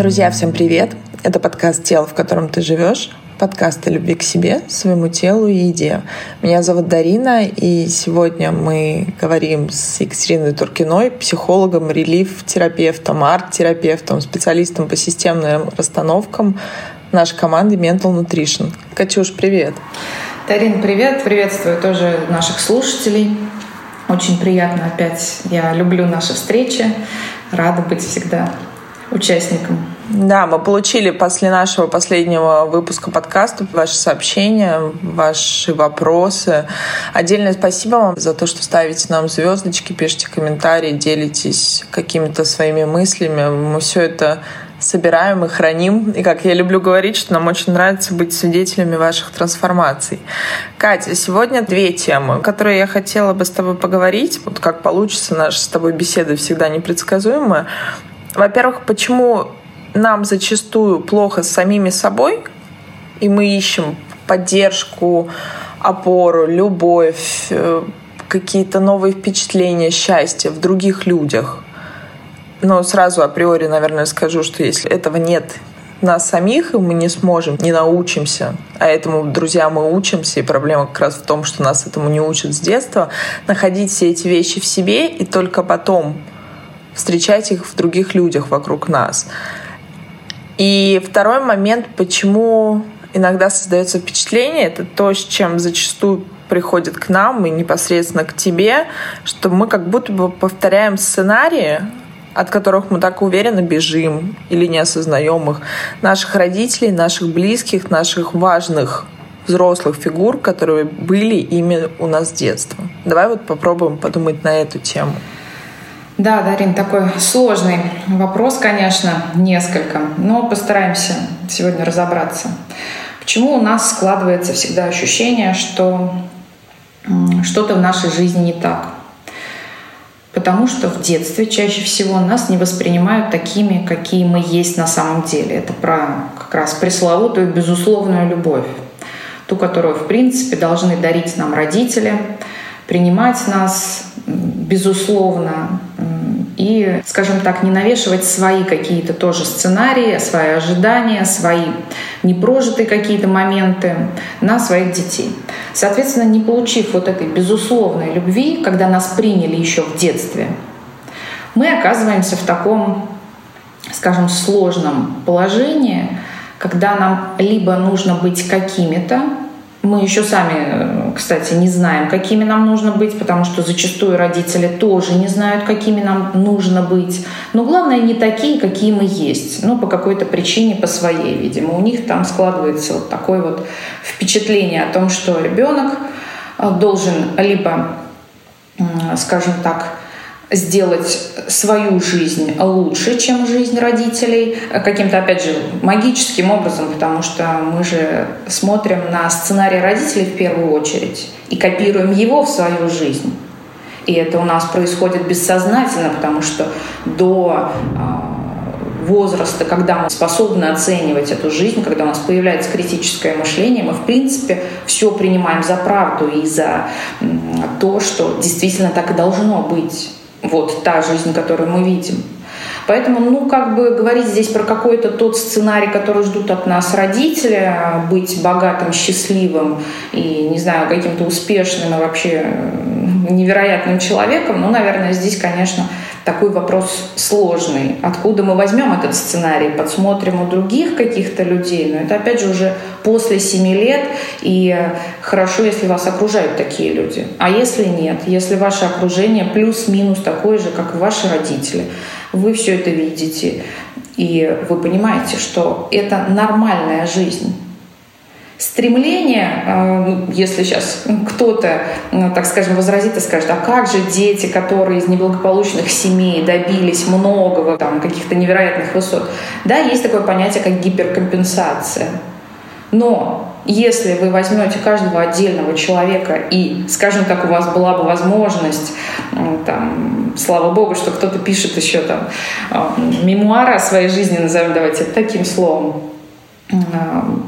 Друзья, всем привет! Это подкаст «Тело, в котором ты живешь», подкаст о любви к себе, своему телу и еде. Меня зовут Дарина, и сегодня мы говорим с Екатериной Туркиной, психологом, релиф-терапевтом, арт-терапевтом, специалистом по системным расстановкам нашей команды Mental Nutrition. Катюш, привет! Дарин, привет! Приветствую тоже наших слушателей. Очень приятно опять. Я люблю наши встречи. Рада быть всегда участникам. Да, мы получили после нашего последнего выпуска подкаста ваши сообщения, ваши вопросы. Отдельное спасибо вам за то, что ставите нам звездочки, пишите комментарии, делитесь какими-то своими мыслями. Мы все это собираем и храним. И как я люблю говорить, что нам очень нравится быть свидетелями ваших трансформаций. Катя, сегодня две темы, которые я хотела бы с тобой поговорить. Вот как получится, наша с тобой беседа всегда непредсказуемая. Во-первых, почему нам зачастую плохо с самими собой, и мы ищем поддержку, опору, любовь, э, какие-то новые впечатления, счастье в других людях. Но сразу априори, наверное, скажу, что если этого нет нас самих, и мы не сможем, не научимся, а этому, друзья, мы учимся, и проблема как раз в том, что нас этому не учат с детства, находить все эти вещи в себе и только потом встречать их в других людях вокруг нас. И второй момент, почему иногда создается впечатление, это то, с чем зачастую приходит к нам и непосредственно к тебе, что мы как будто бы повторяем сценарии, от которых мы так уверенно бежим или не осознаем их, наших родителей, наших близких, наших важных взрослых фигур, которые были ими у нас с детства. Давай вот попробуем подумать на эту тему. Да, Дарин, такой сложный вопрос, конечно, несколько, но постараемся сегодня разобраться. Почему у нас складывается всегда ощущение, что что-то в нашей жизни не так? Потому что в детстве чаще всего нас не воспринимают такими, какие мы есть на самом деле. Это про как раз пресловутую безусловную любовь. Ту, которую, в принципе, должны дарить нам родители, принимать нас безусловно, и, скажем так, не навешивать свои какие-то тоже сценарии, свои ожидания, свои непрожитые какие-то моменты на своих детей. Соответственно, не получив вот этой безусловной любви, когда нас приняли еще в детстве, мы оказываемся в таком, скажем, сложном положении, когда нам либо нужно быть какими-то, мы еще сами, кстати, не знаем, какими нам нужно быть, потому что зачастую родители тоже не знают, какими нам нужно быть. Но главное, не такие, какие мы есть. Ну, по какой-то причине, по своей, видимо. У них там складывается вот такое вот впечатление о том, что ребенок э, должен либо, скажем так, сделать свою жизнь лучше, чем жизнь родителей, каким-то, опять же, магическим образом, потому что мы же смотрим на сценарий родителей в первую очередь и копируем его в свою жизнь. И это у нас происходит бессознательно, потому что до а, возраста, когда мы способны оценивать эту жизнь, когда у нас появляется критическое мышление, мы, в принципе, все принимаем за правду и за то, что действительно так и должно быть вот та жизнь, которую мы видим. Поэтому, ну, как бы говорить здесь про какой-то тот сценарий, который ждут от нас родители, быть богатым, счастливым и, не знаю, каким-то успешным и вообще невероятным человеком, ну, наверное, здесь, конечно, такой вопрос сложный. Откуда мы возьмем этот сценарий? Подсмотрим у других каких-то людей? Но это, опять же, уже после семи лет, и хорошо, если вас окружают такие люди. А если нет? Если ваше окружение плюс-минус такое же, как и ваши родители, вы все это видите, и вы понимаете, что это нормальная жизнь стремление, э, если сейчас кто-то, ну, так скажем, возразит и скажет, а как же дети, которые из неблагополучных семей добились многого, там, каких-то невероятных высот. Да, есть такое понятие, как гиперкомпенсация. Но если вы возьмете каждого отдельного человека и, скажем так, у вас была бы возможность, там, слава богу, что кто-то пишет еще там э, мемуары о своей жизни, назовем давайте таким словом,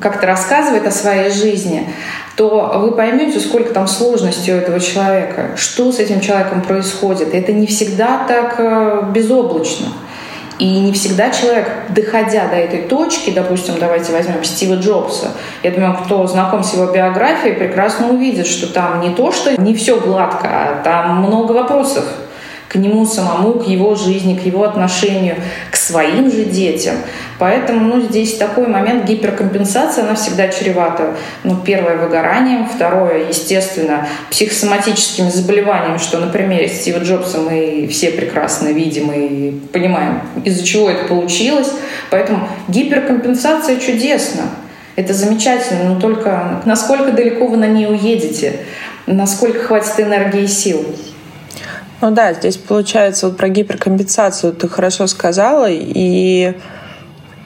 как-то рассказывает о своей жизни, то вы поймете, сколько там сложностей у этого человека, что с этим человеком происходит. Это не всегда так э, безоблачно. И не всегда человек, доходя до этой точки, допустим, давайте возьмем Стива Джобса, я думаю, кто знаком с его биографией, прекрасно увидит, что там не то, что не все гладко, а там много вопросов к нему самому, к его жизни, к его отношению, к своим же детям. Поэтому ну, здесь такой момент гиперкомпенсации, она всегда чревата. Ну, первое – выгоранием, второе, естественно, психосоматическими заболеваниями, что на примере Стива Джобса мы все прекрасно видим и понимаем, из-за чего это получилось. Поэтому гиперкомпенсация чудесна. Это замечательно, но только насколько далеко вы на ней уедете, насколько хватит энергии и сил. Ну да, здесь получается вот про гиперкомпенсацию ты хорошо сказала, и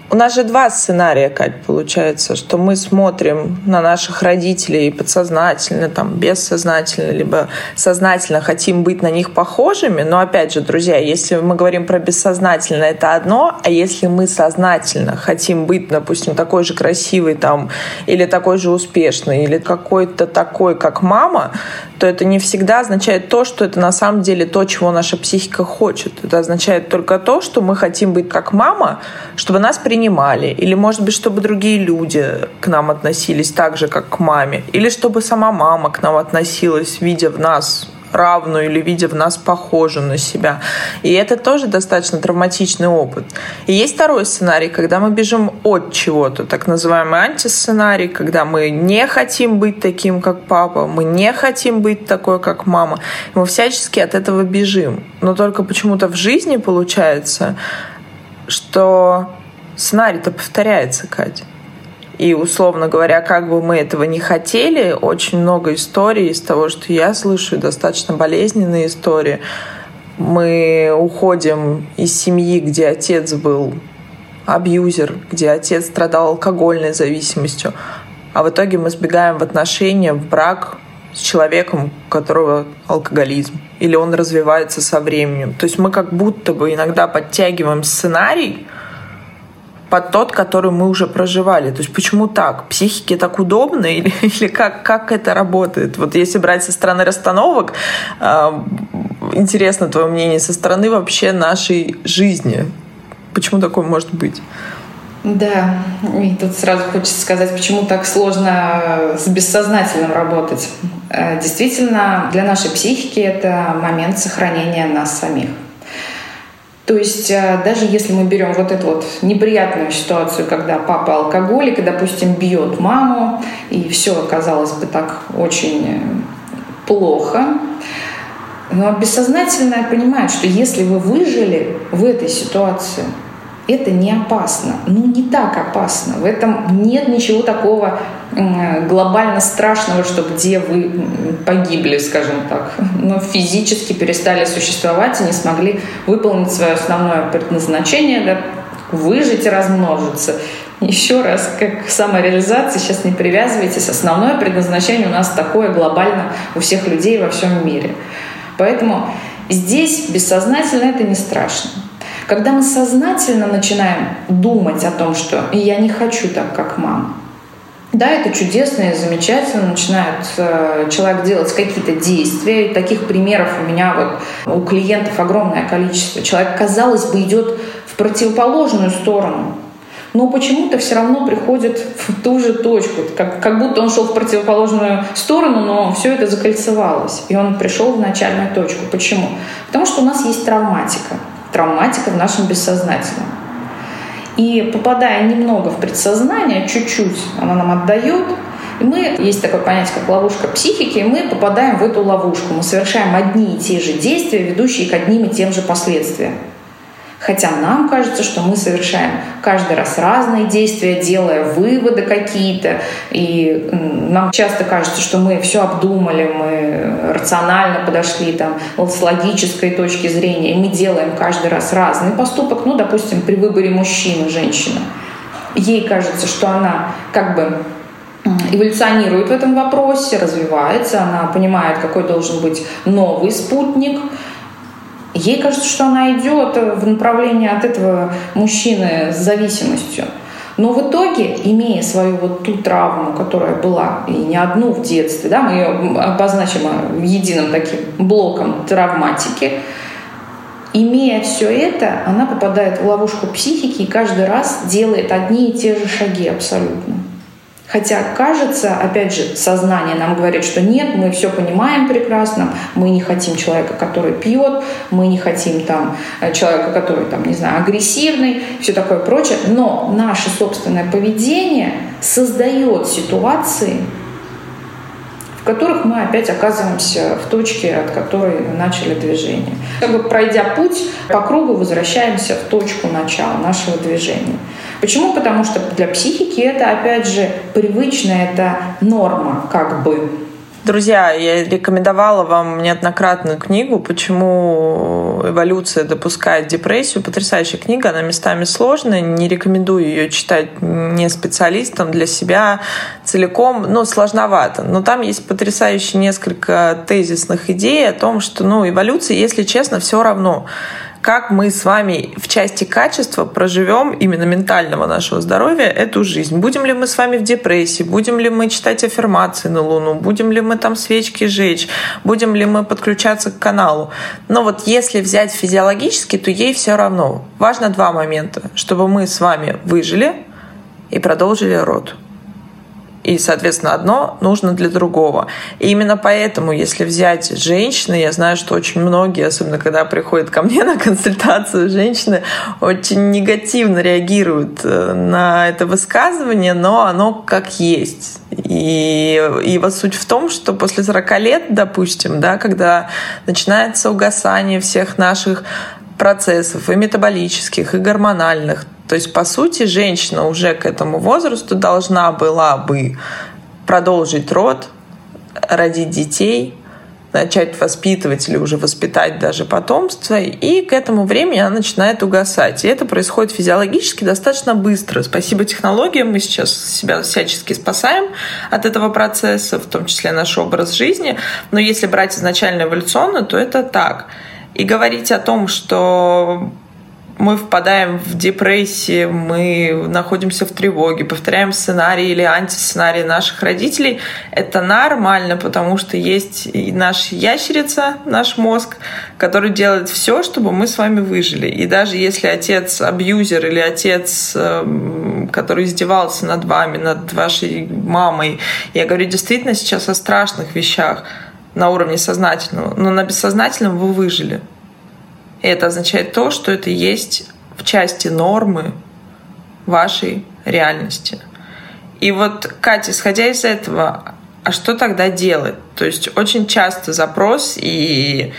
у нас же два сценария, Кать, получается, что мы смотрим на наших родителей подсознательно, там, бессознательно, либо сознательно хотим быть на них похожими. Но опять же, друзья, если мы говорим про бессознательно, это одно, а если мы сознательно хотим быть, допустим, такой же красивой там, или такой же успешной, или какой-то такой, как мама, то это не всегда означает то, что это на самом деле то, чего наша психика хочет. Это означает только то, что мы хотим быть как мама, чтобы нас приняли принимали, или, может быть, чтобы другие люди к нам относились так же, как к маме, или чтобы сама мама к нам относилась, видя в нас равную или видя в нас похожую на себя. И это тоже достаточно травматичный опыт. И есть второй сценарий, когда мы бежим от чего-то, так называемый антисценарий, когда мы не хотим быть таким, как папа, мы не хотим быть такой, как мама. Мы всячески от этого бежим. Но только почему-то в жизни получается, что сценарий-то повторяется, Катя. И, условно говоря, как бы мы этого не хотели, очень много историй из того, что я слышу, достаточно болезненные истории. Мы уходим из семьи, где отец был абьюзер, где отец страдал алкогольной зависимостью, а в итоге мы сбегаем в отношения, в брак с человеком, у которого алкоголизм, или он развивается со временем. То есть мы как будто бы иногда подтягиваем сценарий, под тот, который мы уже проживали. То есть почему так? Психике так удобно или, или как, как это работает? Вот если брать со стороны расстановок, э, интересно твое мнение со стороны вообще нашей жизни. Почему такое может быть? Да, и тут сразу хочется сказать, почему так сложно с бессознательным работать. Э, действительно, для нашей психики это момент сохранения нас самих. То есть э, даже если мы берем вот эту вот неприятную ситуацию, когда папа алкоголик и, допустим, бьет маму, и все, казалось бы, так очень э, плохо, но бессознательно понимает, что если вы выжили в этой ситуации – это не опасно. Ну, не так опасно. В этом нет ничего такого глобально страшного, что где вы погибли, скажем так, но физически перестали существовать и не смогли выполнить свое основное предназначение, да, выжить и размножиться. Еще раз, как самореализация, сейчас не привязывайтесь. Основное предназначение у нас такое глобально у всех людей во всем мире. Поэтому здесь бессознательно это не страшно. Когда мы сознательно начинаем думать о том, что я не хочу так, как мама, да, это чудесно и замечательно. Начинает э, человек делать какие-то действия. И таких примеров у меня вот у клиентов огромное количество. Человек, казалось бы, идет в противоположную сторону. Но почему-то все равно приходит в ту же точку, как, как будто он шел в противоположную сторону, но все это закольцевалось. И он пришел в начальную точку. Почему? Потому что у нас есть травматика травматика в нашем бессознательном. И попадая немного в предсознание, чуть-чуть она нам отдает, и мы, есть такое понятие, как ловушка психики, и мы попадаем в эту ловушку. Мы совершаем одни и те же действия, ведущие к одним и тем же последствиям. Хотя нам кажется, что мы совершаем каждый раз разные действия, делая выводы какие-то. И нам часто кажется, что мы все обдумали, мы рационально подошли там, с логической точки зрения. И мы делаем каждый раз разный поступок. Ну, допустим, при выборе мужчины, женщины. Ей кажется, что она как бы эволюционирует в этом вопросе, развивается, она понимает, какой должен быть новый спутник, Ей кажется, что она идет в направлении от этого мужчины с зависимостью. Но в итоге, имея свою вот ту травму, которая была, и не одну в детстве, да, мы ее обозначим единым таким блоком травматики, имея все это, она попадает в ловушку психики и каждый раз делает одни и те же шаги абсолютно. Хотя кажется, опять же, сознание нам говорит, что нет, мы все понимаем прекрасно, мы не хотим человека, который пьет, мы не хотим там э, человека, который там, не знаю, агрессивный, все такое прочее. Но наше собственное поведение создает ситуации, которых мы опять оказываемся в точке, от которой начали движение. Как бы пройдя путь, по кругу возвращаемся в точку начала нашего движения. Почему? Потому что для психики это, опять же, привычная, это норма, как бы. Друзья, я рекомендовала вам неоднократную книгу «Почему эволюция допускает депрессию». Потрясающая книга, она местами сложная, не рекомендую ее читать не специалистам, для себя целиком, ну, сложновато. Но там есть потрясающие несколько тезисных идей о том, что, ну, эволюция, если честно, все равно как мы с вами в части качества проживем именно ментального нашего здоровья эту жизнь. Будем ли мы с вами в депрессии, будем ли мы читать аффирмации на Луну, будем ли мы там свечки жечь, будем ли мы подключаться к каналу. Но вот если взять физиологически, то ей все равно. Важно два момента. Чтобы мы с вами выжили и продолжили род и, соответственно, одно нужно для другого. И именно поэтому, если взять женщины, я знаю, что очень многие, особенно когда приходят ко мне на консультацию, женщины очень негативно реагируют э, на это высказывание, но оно как есть. И, и вот суть в том, что после 40 лет, допустим, да, когда начинается угасание всех наших процессов и метаболических, и гормональных, то есть, по сути, женщина уже к этому возрасту должна была бы продолжить род, родить детей, начать воспитывать или уже воспитать даже потомство, и к этому времени она начинает угасать. И это происходит физиологически достаточно быстро. Спасибо технологиям мы сейчас себя всячески спасаем от этого процесса, в том числе наш образ жизни. Но если брать изначально эволюционно, то это так. И говорить о том, что мы впадаем в депрессию, мы находимся в тревоге, повторяем сценарий или антисценарий наших родителей, это нормально, потому что есть и наша ящерица, наш мозг, который делает все, чтобы мы с вами выжили. И даже если отец абьюзер или отец, эм, который издевался над вами, над вашей мамой, я говорю действительно сейчас о страшных вещах на уровне сознательного, но на бессознательном вы выжили. И это означает то, что это есть в части нормы вашей реальности. И вот, Катя, исходя из этого, а что тогда делать? То есть очень часто запрос, и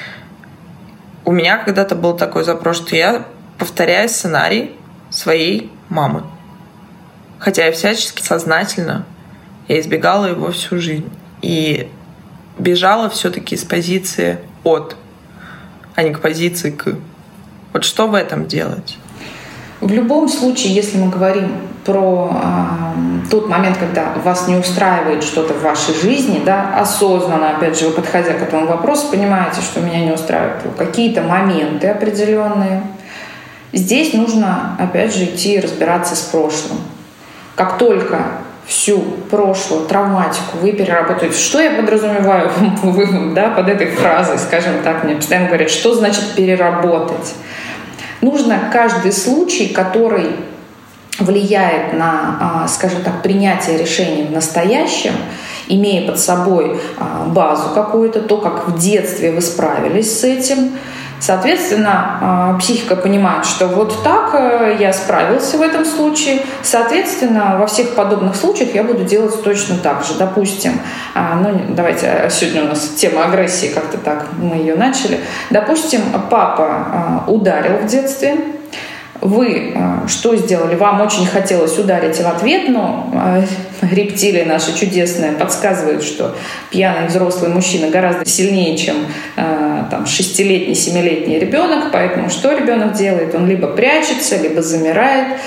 у меня когда-то был такой запрос, что я повторяю сценарий своей мамы. Хотя я всячески сознательно я избегала его всю жизнь. И бежала все-таки с позиции от а не к позиции к. Вот что в этом делать? В любом случае, если мы говорим про э, тот момент, когда вас не устраивает что-то в вашей жизни, да, осознанно, опять же, вы подходя к этому вопросу, понимаете, что меня не устраивают какие-то моменты определенные. Здесь нужно, опять же, идти разбираться с прошлым. Как только всю прошлую травматику вы переработаете. Что я подразумеваю да, под этой фразой, скажем так, мне постоянно говорят, что значит переработать? Нужно каждый случай, который влияет на, а, скажем так, принятие решений в настоящем, имея под собой а, базу какую-то, то, как в детстве вы справились с этим, Соответственно, а, психика понимает, что вот так э, я справился в этом случае. Соответственно, во всех подобных случаях я буду делать точно так же. Допустим, а, ну давайте, э, сегодня у нас тема агрессии, как-то так мы ее начали. Допустим, папа а, ударил в детстве, вы э, что сделали? Вам очень хотелось ударить в ответ, но э, рептилия наша чудесная подсказывает, что пьяный взрослый мужчина гораздо сильнее, чем э, там, шестилетний, семилетний ребенок. Поэтому что ребенок делает? Он либо прячется, либо замирает,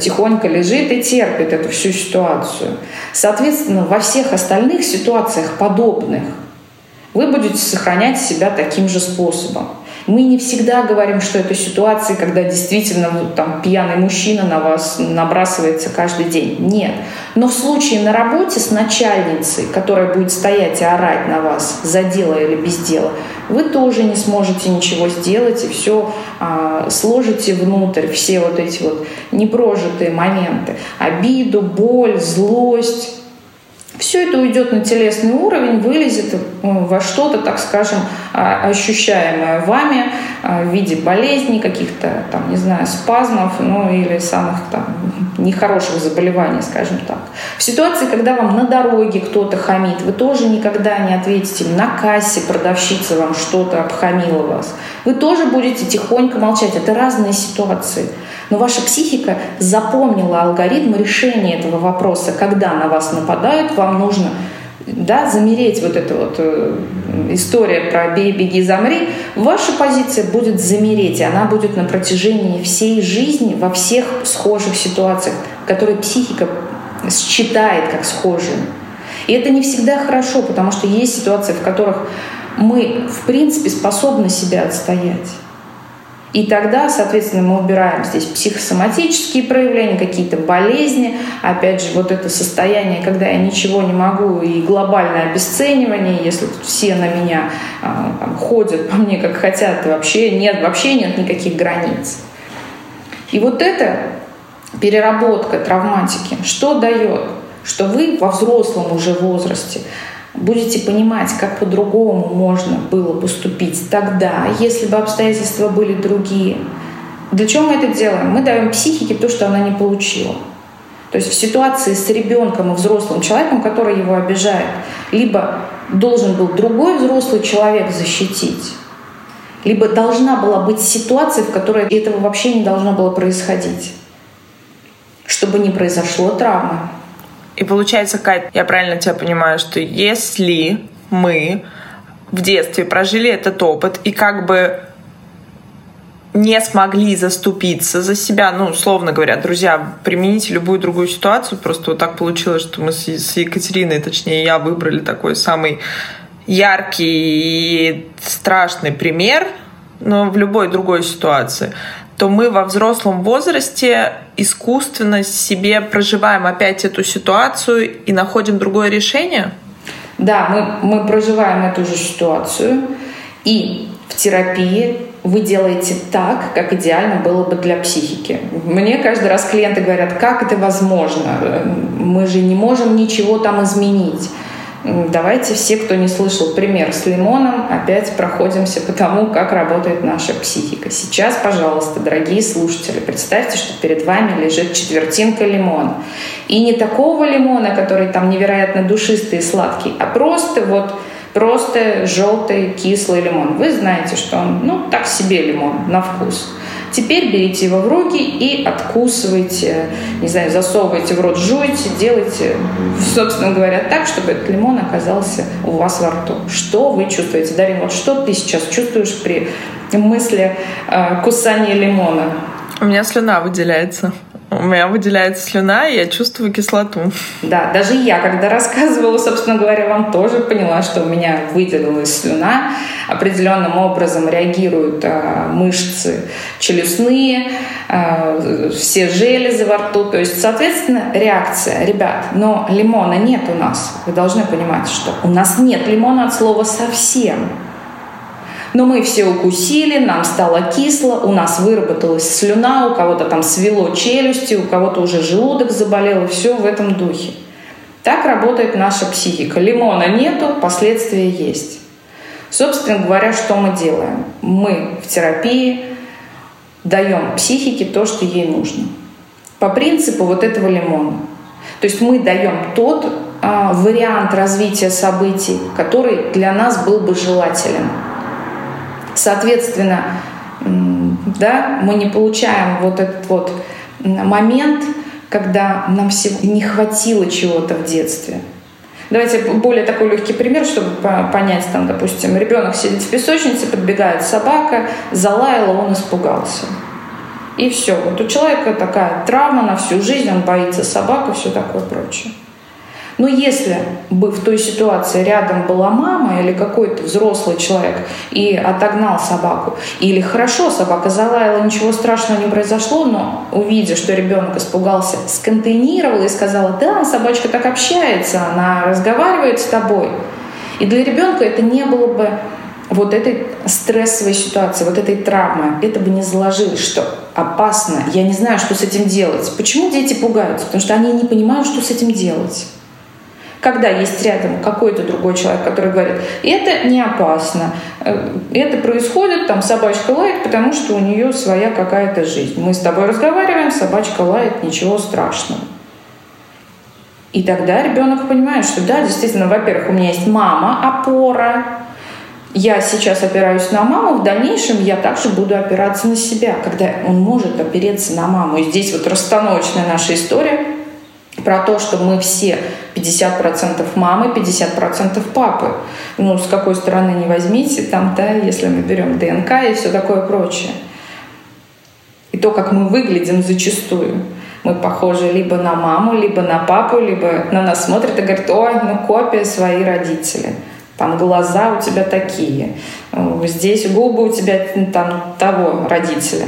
тихонько лежит и терпит эту всю ситуацию. Соответственно, во всех остальных ситуациях подобных вы будете сохранять себя таким же способом. Мы не всегда говорим, что это ситуации, когда действительно вот, там, пьяный мужчина на вас набрасывается каждый день. Нет. Но в случае на работе с начальницей, которая будет стоять и орать на вас за дело или без дела, вы тоже не сможете ничего сделать и все а, сложите внутрь, все вот эти вот непрожитые моменты. Обиду, боль, злость, все это уйдет на телесный уровень, вылезет э, во что-то, так скажем, а, ощущаемое вами а, в виде болезней, каких-то, там, не знаю, спазмов, ну или самых там нехороших заболеваний, скажем так. В ситуации, когда вам на дороге кто-то хамит, вы тоже никогда не ответите на кассе продавщица вам что-то обхамила вас. Вы тоже будете тихонько молчать. Это разные ситуации. Но ваша психика запомнила алгоритм решения этого вопроса. Когда на вас нападают, вам нужно да, замереть вот эта вот э, история про «бей, беги, замри», ваша позиция будет замереть, и она будет на протяжении всей жизни во всех схожих ситуациях, которые психика считает как схожие. И это не всегда хорошо, потому что есть ситуации, в которых мы, в принципе, способны себя отстоять. И тогда, соответственно, мы убираем здесь психосоматические проявления, какие-то болезни, опять же, вот это состояние, когда я ничего не могу, и глобальное обесценивание, если все на меня а, там, ходят по мне как хотят, и вообще нет, вообще нет никаких границ. И вот это переработка травматики, что дает? Что вы во взрослом уже возрасте будете понимать, как по-другому можно было поступить тогда, если бы обстоятельства были другие. Для чего мы это делаем? Мы даем психике то, что она не получила. То есть в ситуации с ребенком и взрослым человеком, который его обижает, либо должен был другой взрослый человек защитить, либо должна была быть ситуация, в которой этого вообще не должно было происходить, чтобы не произошло травмы. И получается, Кать, я правильно тебя понимаю, что если мы в детстве прожили этот опыт и как бы не смогли заступиться за себя, ну, условно говоря, друзья, примените любую другую ситуацию, просто вот так получилось, что мы с Екатериной, точнее, я выбрали такой самый яркий и страшный пример, но в любой другой ситуации то мы во взрослом возрасте искусственно себе проживаем опять эту ситуацию и находим другое решение? Да, мы, мы проживаем эту же ситуацию. И в терапии вы делаете так, как идеально было бы для психики. Мне каждый раз клиенты говорят, как это возможно? Мы же не можем ничего там изменить. Давайте все, кто не слышал пример с лимоном, опять проходимся по тому, как работает наша психика. Сейчас, пожалуйста, дорогие слушатели, представьте, что перед вами лежит четвертинка лимона. И не такого лимона, который там невероятно душистый и сладкий, а просто вот просто желтый кислый лимон. Вы знаете, что он, ну, так себе лимон на вкус. Теперь берите его в руки и откусывайте, не знаю, засовывайте в рот, жуйте, делайте, собственно говоря, так, чтобы этот лимон оказался у вас во рту. Что вы чувствуете? Дарин, вот что ты сейчас чувствуешь при мысли э, кусания лимона? У меня слюна выделяется. У меня выделяется слюна, и я чувствую кислоту. Да, даже я, когда рассказывала, собственно говоря, вам тоже поняла, что у меня выделилась слюна. Определенным образом реагируют а, мышцы челюстные, а, все железы во рту. То есть, соответственно, реакция. Ребят, но лимона нет у нас. Вы должны понимать, что у нас нет лимона от слова «совсем». Но мы все укусили, нам стало кисло, у нас выработалась слюна, у кого-то там свело челюсти, у кого-то уже желудок заболел, и все в этом духе. Так работает наша психика. Лимона нету, последствия есть. Собственно говоря, что мы делаем? Мы в терапии даем психике то, что ей нужно. По принципу вот этого лимона. То есть мы даем тот а, вариант развития событий, который для нас был бы желателен. Соответственно, да, мы не получаем вот этот вот момент, когда нам всего не хватило чего-то в детстве. Давайте более такой легкий пример, чтобы понять, там, допустим, ребенок сидит в песочнице, подбегает собака, залаяла, он испугался. И все. Вот у человека такая травма на всю жизнь, он боится собак и все такое прочее. Но если бы в той ситуации рядом была мама или какой-то взрослый человек и отогнал собаку, или хорошо, собака залаяла, ничего страшного не произошло, но увидя, что ребенок испугался, сконтейнировала и сказала, да, собачка так общается, она разговаривает с тобой. И для ребенка это не было бы вот этой стрессовой ситуации, вот этой травмы, это бы не заложилось, что опасно, я не знаю, что с этим делать. Почему дети пугаются? Потому что они не понимают, что с этим делать когда есть рядом какой-то другой человек, который говорит, это не опасно, э, это происходит, там собачка лает, потому что у нее своя какая-то жизнь. Мы с тобой разговариваем, собачка лает, ничего страшного. И тогда ребенок понимает, что да, действительно, во-первых, у меня есть мама, опора, я сейчас опираюсь на маму, в дальнейшем я также буду опираться на себя, когда он может опереться на маму. И здесь вот расстановочная наша история про то, что мы все 50% мамы, 50% папы. Ну, с какой стороны не возьмите, там, да, если мы берем ДНК и все такое прочее. И то, как мы выглядим зачастую. Мы похожи либо на маму, либо на папу, либо на нас смотрят и говорят, ой, ну копия свои родители. Там глаза у тебя такие, здесь губы у тебя там того родителя.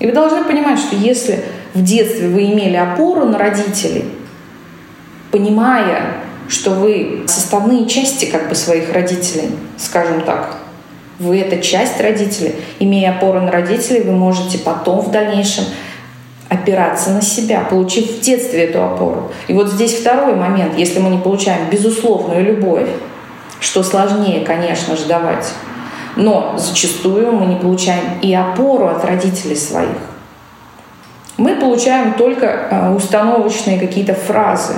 И вы должны понимать, что если в детстве вы имели опору на родителей, понимая, что вы составные части как бы своих родителей, скажем так, вы это часть родителей, имея опору на родителей, вы можете потом в дальнейшем опираться на себя, получив в детстве эту опору. И вот здесь второй момент. Если мы не получаем безусловную любовь, что сложнее, конечно же, давать, но зачастую мы не получаем и опору от родителей своих. Мы получаем только э, установочные какие-то фразы,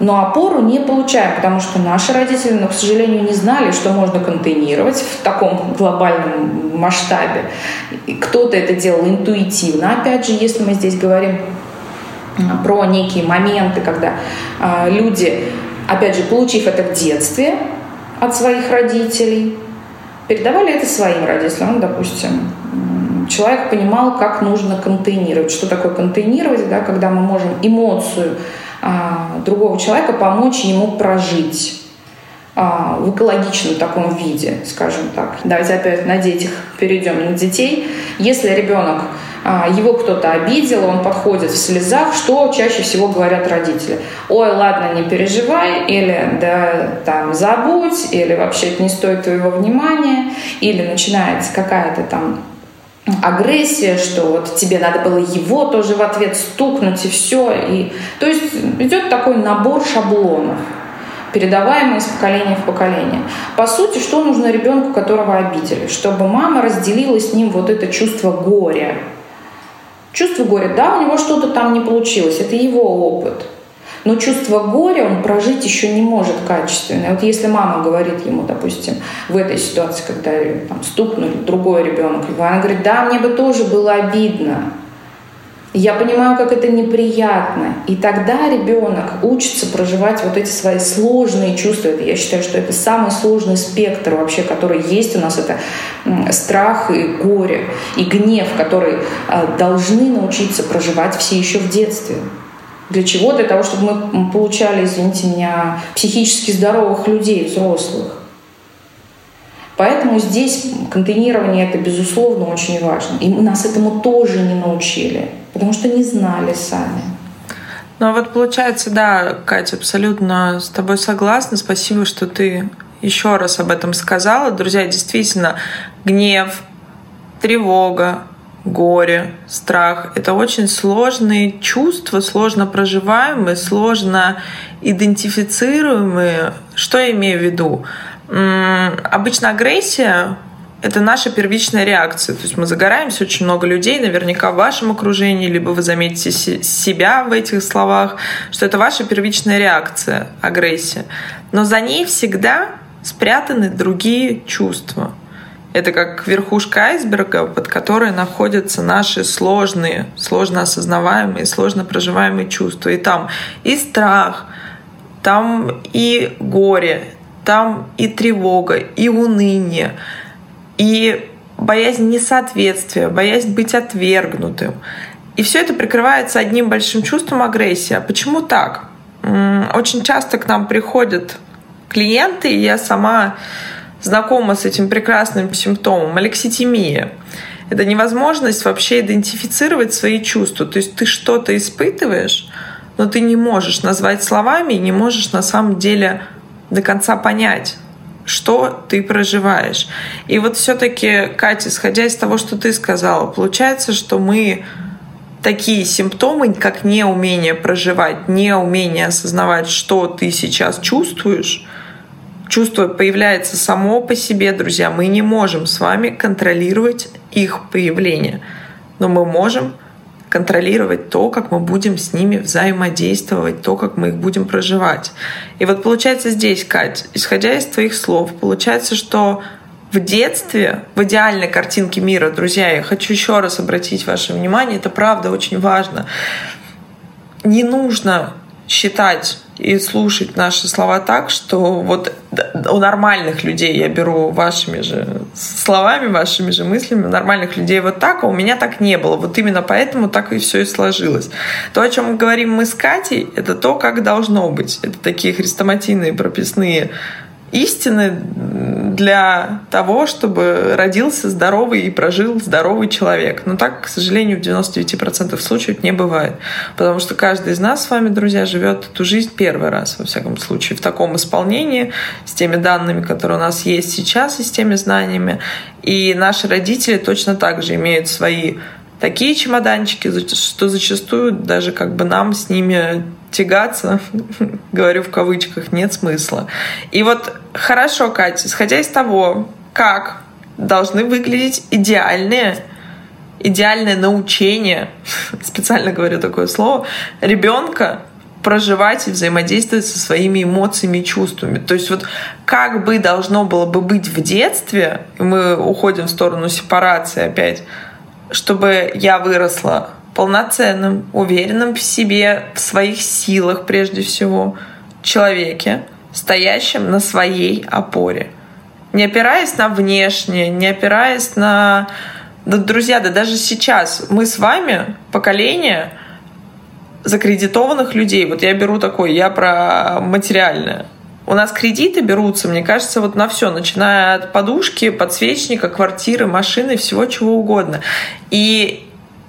но опору не получаем, потому что наши родители, ну, к сожалению, не знали, что можно контейнировать в таком глобальном масштабе. Кто-то это делал интуитивно. Опять же, если мы здесь говорим а, про некие моменты, когда э, люди, опять же, получив это в детстве от своих родителей, передавали это своим родителям. Ну, допустим, человек понимал, как нужно контейнировать. Что такое контейнировать, да, когда мы можем эмоцию другого человека, помочь ему прожить а, в экологичном таком виде, скажем так. Давайте опять на детях перейдем на детей. Если ребенок а, его кто-то обидел, он подходит в слезах, что чаще всего говорят родители? Ой, ладно, не переживай, или да, там, забудь, или вообще это не стоит твоего внимания, или начинается какая-то там агрессия, что вот тебе надо было его тоже в ответ стукнуть и все. И, то есть идет такой набор шаблонов, передаваемый из поколения в поколение. По сути, что нужно ребенку, которого обидели? Чтобы мама разделила с ним вот это чувство горя. Чувство горя, да, у него что-то там не получилось, это его опыт – но чувство горя он прожить еще не может качественно. И вот если мама говорит ему, допустим, в этой ситуации, когда там, стукнули другой ребенок, она говорит, да, мне бы тоже было обидно, я понимаю, как это неприятно. И тогда ребенок учится проживать вот эти свои сложные чувства. Это, я считаю, что это самый сложный спектр вообще, который есть у нас. Это страх и горе, и гнев, который а, должны научиться проживать все еще в детстве. Для чего? Для того, чтобы мы получали, извините меня, психически здоровых людей, взрослых. Поэтому здесь контейнирование это, безусловно, очень важно. И нас этому тоже не научили, потому что не знали сами. Ну а вот получается, да, Катя, абсолютно с тобой согласна. Спасибо, что ты еще раз об этом сказала. Друзья, действительно, гнев, тревога, горе, страх. Это очень сложные чувства, сложно проживаемые, сложно идентифицируемые. Что я имею в виду? Обычно агрессия это наша первичная реакция. То есть мы загораемся, очень много людей, наверняка в вашем окружении, либо вы заметите себя в этих словах, что это ваша первичная реакция, агрессия. Но за ней всегда спрятаны другие чувства. Это как верхушка айсберга, под которой находятся наши сложные, сложно осознаваемые, сложно проживаемые чувства. И там и страх, там и горе, там и тревога, и уныние, и боязнь несоответствия, боязнь быть отвергнутым. И все это прикрывается одним большим чувством агрессии. А почему так? Очень часто к нам приходят клиенты, и я сама знакома с этим прекрасным симптомом алекситимия. Это невозможность вообще идентифицировать свои чувства. То есть ты что-то испытываешь, но ты не можешь назвать словами не можешь на самом деле до конца понять, что ты проживаешь. И вот все-таки, Катя, исходя из того, что ты сказала, получается, что мы такие симптомы, как неумение проживать, неумение осознавать, что ты сейчас чувствуешь, чувство появляется само по себе, друзья. Мы не можем с вами контролировать их появление, но мы можем контролировать то, как мы будем с ними взаимодействовать, то, как мы их будем проживать. И вот получается здесь, Кать, исходя из твоих слов, получается, что в детстве, в идеальной картинке мира, друзья, я хочу еще раз обратить ваше внимание, это правда очень важно. Не нужно считать и слушать наши слова так, что вот у нормальных людей я беру вашими же словами, вашими же мыслями, у нормальных людей вот так, а у меня так не было. Вот именно поэтому так и все и сложилось. То, о чем мы говорим мы с Катей, это то, как должно быть. Это такие хрестоматийные прописные истины для того, чтобы родился здоровый и прожил здоровый человек. Но так, к сожалению, в 99% случаев не бывает. Потому что каждый из нас с вами, друзья, живет эту жизнь первый раз, во всяком случае, в таком исполнении, с теми данными, которые у нас есть сейчас, и с теми знаниями. И наши родители точно так же имеют свои такие чемоданчики, что зачастую даже как бы нам с ними тягаться, говорю в кавычках, нет смысла. И вот хорошо, Катя, исходя из того, как должны выглядеть идеальные идеальное научение, специально говорю такое слово, ребенка проживать и взаимодействовать со своими эмоциями и чувствами. То есть вот как бы должно было бы быть в детстве, мы уходим в сторону сепарации опять, чтобы я выросла полноценным, уверенным в себе, в своих силах прежде всего, человеке, стоящем на своей опоре. Не опираясь на внешнее, не опираясь на... Да, друзья, да даже сейчас мы с вами, поколение закредитованных людей, вот я беру такой, я про материальное, у нас кредиты берутся, мне кажется, вот на все, начиная от подушки, подсвечника, квартиры, машины, всего чего угодно. И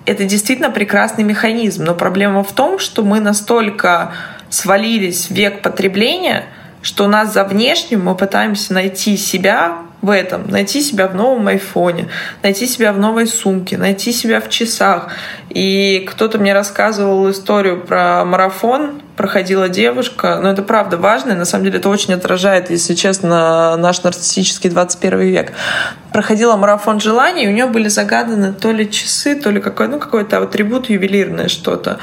это действительно прекрасный механизм, но проблема в том, что мы настолько свалились в век потребления, что у нас за внешним мы пытаемся найти себя в этом, найти себя в новом айфоне, найти себя в новой сумке, найти себя в часах. И кто-то мне рассказывал историю про марафон, проходила девушка, но это правда важно, и на самом деле это очень отражает, если честно, наш нарциссический 21 век. Проходила марафон желаний, и у нее были загаданы то ли часы, то ли какой, ну, какой-то атрибут ювелирное что-то.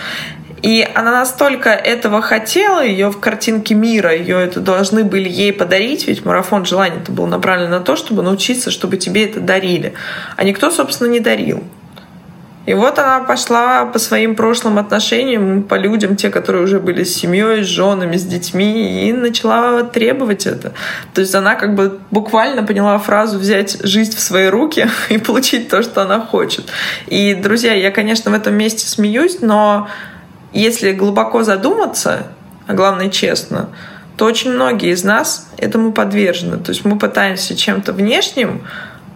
И она настолько этого хотела, ее в картинке мира, ее это должны были ей подарить, ведь марафон желаний это был направлен на то, чтобы научиться, чтобы тебе это дарили. А никто, собственно, не дарил. И вот она пошла по своим прошлым отношениям, по людям, те, которые уже были с семьей, с женами, с детьми, и начала требовать это. То есть она как бы буквально поняла фразу «взять жизнь в свои руки и получить то, что она хочет». И, друзья, я, конечно, в этом месте смеюсь, но если глубоко задуматься, а главное честно, то очень многие из нас этому подвержены. То есть мы пытаемся чем-то внешним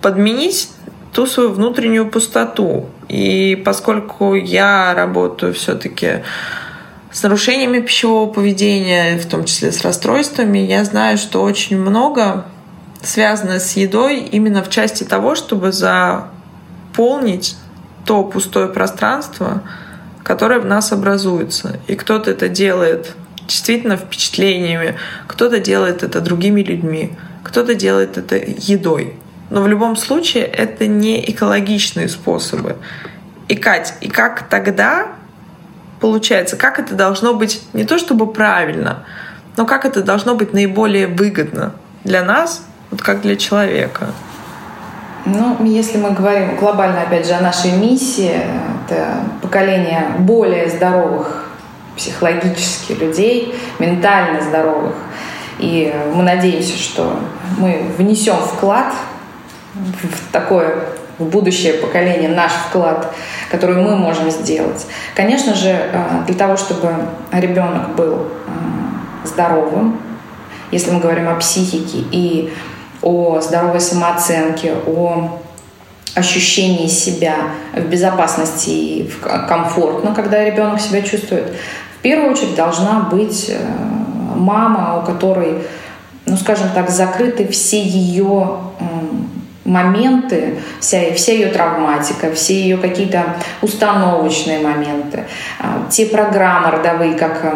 подменить ту свою внутреннюю пустоту. И поскольку я работаю все-таки с нарушениями пищевого поведения, в том числе с расстройствами, я знаю, что очень много связано с едой именно в части того, чтобы заполнить то пустое пространство, которое в нас образуется. И кто-то это делает действительно впечатлениями, кто-то делает это другими людьми, кто-то делает это едой. Но в любом случае это не экологичные способы. И, Кать, и как тогда получается, как это должно быть не то чтобы правильно, но как это должно быть наиболее выгодно для нас, вот как для человека? Ну, если мы говорим глобально, опять же, о нашей миссии, это поколение более здоровых психологически людей, ментально здоровых. И мы надеемся, что мы внесем вклад в такое в будущее поколение, наш вклад, который мы можем сделать. Конечно же, э, для того, чтобы ребенок был э, здоровым, если мы говорим о психике и о здоровой самооценке, о ощущении себя в безопасности и комфортно, когда ребенок себя чувствует, в первую очередь должна быть э, мама, у которой, ну скажем так, закрыты все ее моменты, вся, вся ее травматика, все ее какие-то установочные моменты, а, те программы родовые, как,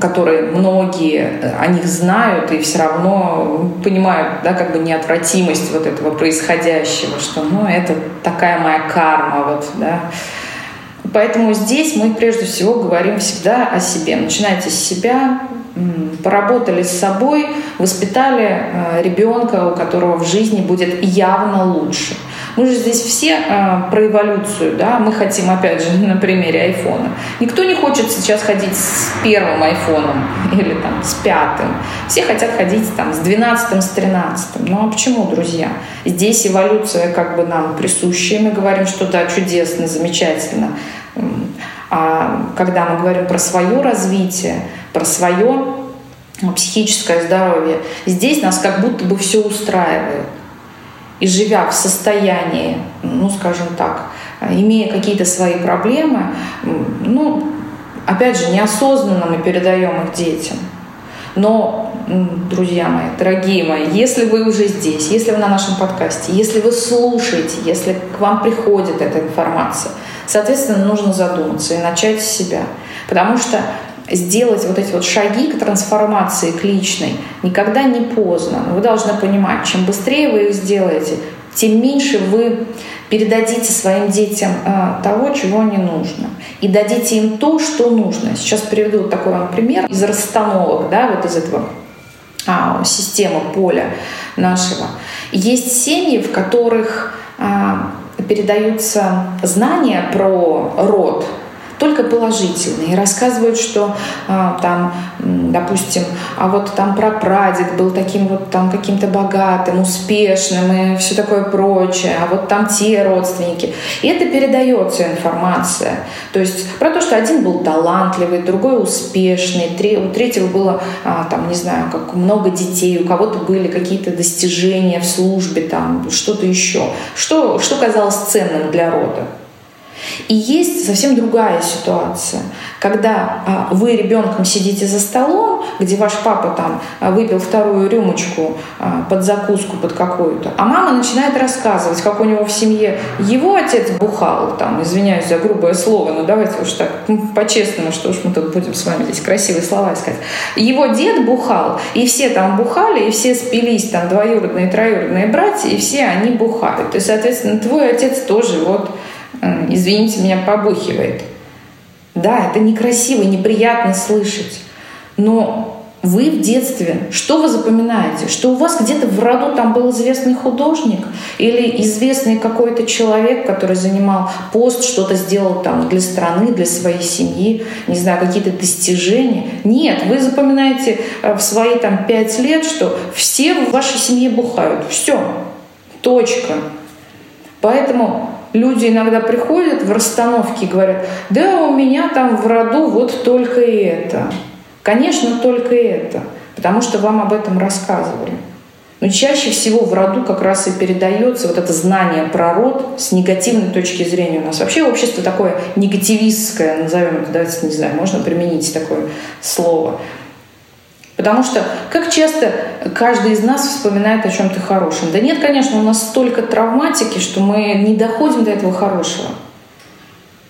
которые многие о них знают и все равно понимают, да, как бы неотвратимость вот этого происходящего, что, ну, это такая моя карма, вот, да. Поэтому здесь мы прежде всего говорим всегда о себе. Начинайте с себя, поработали с собой, воспитали э, ребенка, у которого в жизни будет явно лучше. Мы же здесь все э, про эволюцию, да, мы хотим, опять же, на примере айфона. Никто не хочет сейчас ходить с первым айфоном или там с пятым. Все хотят ходить там с двенадцатым, с тринадцатым. Ну а почему, друзья? Здесь эволюция как бы нам присущая, мы говорим, что да, чудесно, замечательно. А когда мы говорим про свое развитие, про свое психическое здоровье, здесь нас как будто бы все устраивает. И живя в состоянии, ну, скажем так, имея какие-то свои проблемы, ну, опять же, неосознанно мы передаем их детям. Но, друзья мои, дорогие мои, если вы уже здесь, если вы на нашем подкасте, если вы слушаете, если к вам приходит эта информация, соответственно, нужно задуматься и начать с себя. Потому что сделать вот эти вот шаги к трансформации, к личной, никогда не поздно. Но вы должны понимать, чем быстрее вы их сделаете, тем меньше вы передадите своим детям э, того, чего не нужно. И дадите им то, что нужно. Сейчас приведу вот такой вам пример из расстановок, да, вот из этого а, системы поля нашего. Есть семьи, в которых а, передаются знания про род, только положительные. И рассказывают, что а, там, допустим, а вот там прапрадед был таким вот там каким-то богатым, успешным и все такое прочее, а вот там те родственники. И это передается информация. То есть про то, что один был талантливый, другой успешный, у третьего было а, там, не знаю, как много детей, у кого-то были какие-то достижения в службе, там что-то еще. Что, что казалось ценным для рода? И есть совсем другая ситуация, когда а, вы ребенком сидите за столом, где ваш папа там а, выпил вторую рюмочку а, под закуску, под какую-то, а мама начинает рассказывать, как у него в семье его отец бухал, там, извиняюсь за грубое слово, но давайте уж так по-честному, что уж мы тут будем с вами здесь красивые слова искать. Его дед бухал, и все там бухали, и все спились, там, двоюродные, троюродные братья, и все они бухают. И, соответственно, твой отец тоже вот извините, меня побухивает. Да, это некрасиво, неприятно слышать. Но вы в детстве, что вы запоминаете? Что у вас где-то в роду там был известный художник или известный какой-то человек, который занимал пост, что-то сделал там для страны, для своей семьи, не знаю, какие-то достижения. Нет, вы запоминаете э, в свои там пять лет, что все в вашей семье бухают. Все. Точка. Поэтому люди иногда приходят в расстановке и говорят, да, у меня там в роду вот только это. Конечно, только это, потому что вам об этом рассказывали. Но чаще всего в роду как раз и передается вот это знание про род с негативной точки зрения. У нас вообще общество такое негативистское, назовем это, давайте, не знаю, можно применить такое слово. Потому что как часто каждый из нас вспоминает о чем-то хорошем? Да нет, конечно, у нас столько травматики, что мы не доходим до этого хорошего.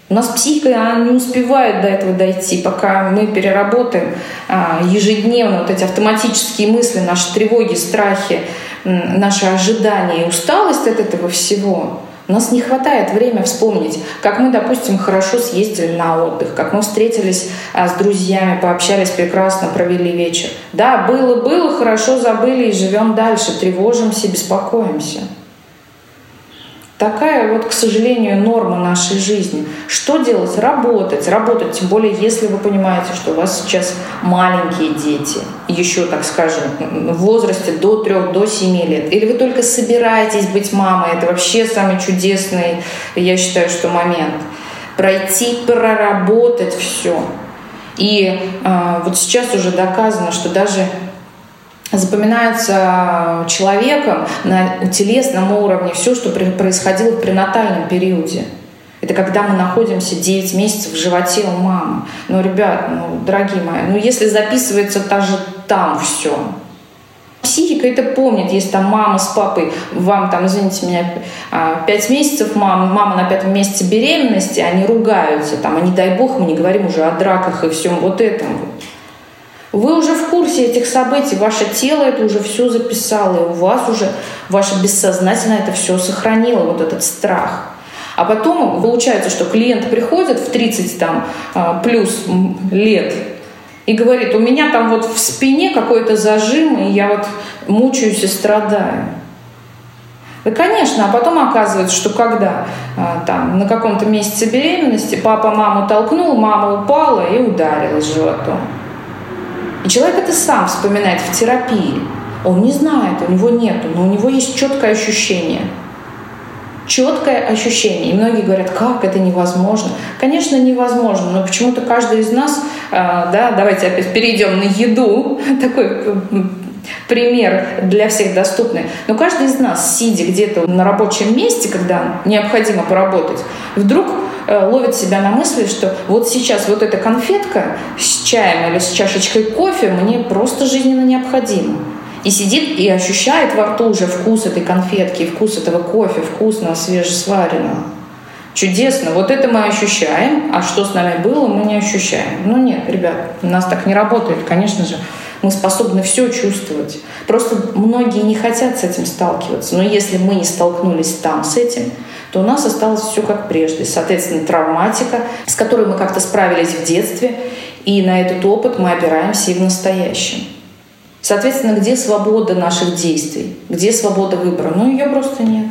У нас психика не успевает до этого дойти, пока мы переработаем а, ежедневно вот эти автоматические мысли, наши тревоги, страхи, наши ожидания и усталость от этого всего. У нас не хватает времени вспомнить, как мы, допустим, хорошо съездили на отдых, как мы встретились а, с друзьями, пообщались прекрасно, провели вечер. Да, было-было, хорошо забыли и живем дальше, тревожимся, беспокоимся. Такая вот, к сожалению, норма нашей жизни. Что делать? Работать. Работать, тем более, если вы понимаете, что у вас сейчас маленькие дети, еще, так скажем, в возрасте до трех, до семи лет. Или вы только собираетесь быть мамой. Это вообще самый чудесный, я считаю, что момент. Пройти, проработать все. И э, вот сейчас уже доказано, что даже запоминается человеком на телесном уровне все, что происходило в пренатальном периоде. Это когда мы находимся 9 месяцев в животе у мамы. Ну, ребят, ну, дорогие мои, ну, если записывается даже там все, Психика это помнит, если там мама с папой, вам там, извините меня, а, пять месяцев мама, мама на пятом месяце беременности, они ругаются, там, а не дай бог, мы не говорим уже о драках и всем вот этом Вы уже в курсе этих событий, ваше тело это уже все записало, и у вас уже ваше бессознательное это все сохранило, вот этот страх. А потом получается, что клиент приходит в 30 там, а, плюс лет и говорит, у меня там вот в спине какой-то зажим, и я вот мучаюсь и страдаю. Да, конечно, а потом оказывается, что когда а, там на каком-то месяце беременности папа маму толкнул, мама упала и ударилась животом. Человек это сам вспоминает в терапии. Он не знает, у него нету, но у него есть четкое ощущение – четкое ощущение. И многие говорят, как это невозможно. Конечно, невозможно, но почему-то каждый из нас, а, да, давайте опять перейдем на еду, такой пример для всех доступный. Но каждый из нас, сидя где-то на рабочем месте, когда необходимо поработать, вдруг э, ловит себя на мысли, что вот сейчас вот эта конфетка с чаем или с чашечкой кофе мне просто жизненно необходима и сидит и ощущает во рту уже вкус этой конфетки, вкус этого кофе, вкусно, свежесваренного. Чудесно. Вот это мы ощущаем, а что с нами было, мы не ощущаем. Ну нет, ребят, у нас так не работает, конечно же. Мы способны все чувствовать. Просто многие не хотят с этим сталкиваться. Но если мы не столкнулись там с этим, то у нас осталось все как прежде. Соответственно, травматика, с которой мы как-то справились в детстве, и на этот опыт мы опираемся и в настоящем. Соответственно, где свобода наших действий? Где свобода выбора? Ну, ее просто нет.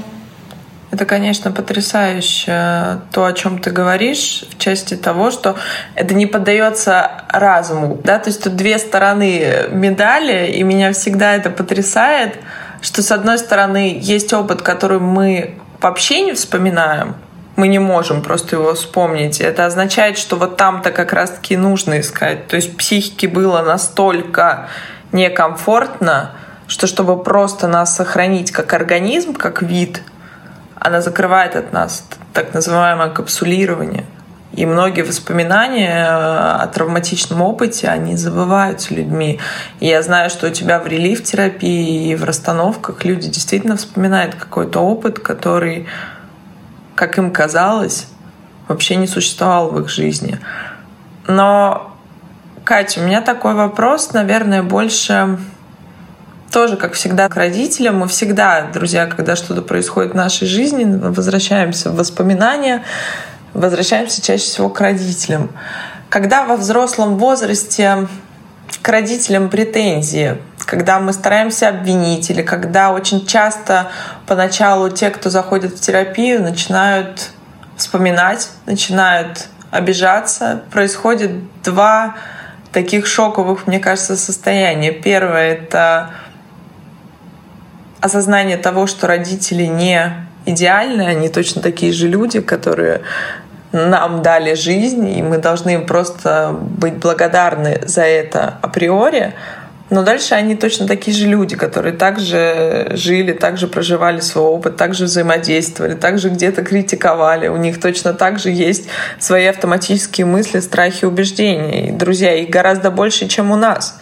Это, конечно, потрясающе то, о чем ты говоришь, в части того, что это не поддается разуму. Да? То есть тут две стороны медали, и меня всегда это потрясает, что с одной стороны есть опыт, который мы вообще не вспоминаем, мы не можем просто его вспомнить. Это означает, что вот там-то как раз-таки нужно искать. То есть психике было настолько некомфортно, что чтобы просто нас сохранить как организм, как вид, она закрывает от нас так называемое капсулирование. И многие воспоминания о травматичном опыте, они забываются людьми. И я знаю, что у тебя в релиф-терапии и в расстановках люди действительно вспоминают какой-то опыт, который, как им казалось, вообще не существовал в их жизни. Но Катя, у меня такой вопрос, наверное, больше тоже, как всегда, к родителям. Мы всегда, друзья, когда что-то происходит в нашей жизни, возвращаемся в воспоминания, возвращаемся чаще всего к родителям. Когда во взрослом возрасте к родителям претензии, когда мы стараемся обвинить, или когда очень часто поначалу те, кто заходит в терапию, начинают вспоминать, начинают обижаться, происходит два таких шоковых, мне кажется, состояний. Первое — это осознание того, что родители не идеальны, они точно такие же люди, которые нам дали жизнь, и мы должны им просто быть благодарны за это априори. Но дальше они точно такие же люди, которые также жили, также проживали свой опыт, также взаимодействовали, также где-то критиковали. У них точно так же есть свои автоматические мысли, страхи, убеждения. И, друзья, их гораздо больше, чем у нас.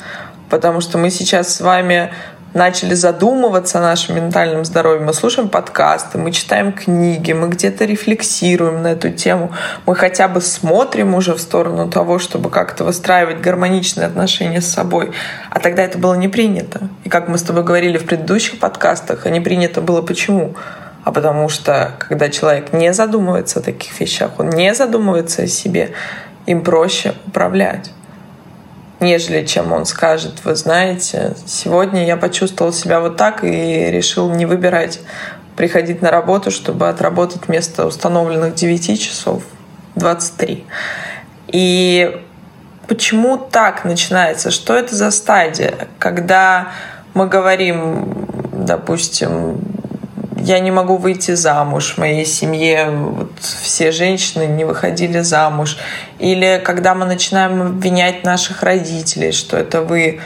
Потому что мы сейчас с вами начали задумываться о нашем ментальном здоровье, мы слушаем подкасты, мы читаем книги, мы где-то рефлексируем на эту тему, мы хотя бы смотрим уже в сторону того, чтобы как-то выстраивать гармоничные отношения с собой. А тогда это было не принято. И как мы с тобой говорили в предыдущих подкастах, не принято было почему? А потому что, когда человек не задумывается о таких вещах, он не задумывается о себе, им проще управлять нежели чем он скажет, вы знаете, сегодня я почувствовал себя вот так и решил не выбирать приходить на работу, чтобы отработать вместо установленных 9 часов 23. И почему так начинается? Что это за стадия? Когда мы говорим, допустим, я не могу выйти замуж, в моей семье вот, все женщины не выходили замуж. Или когда мы начинаем обвинять наших родителей, что это вы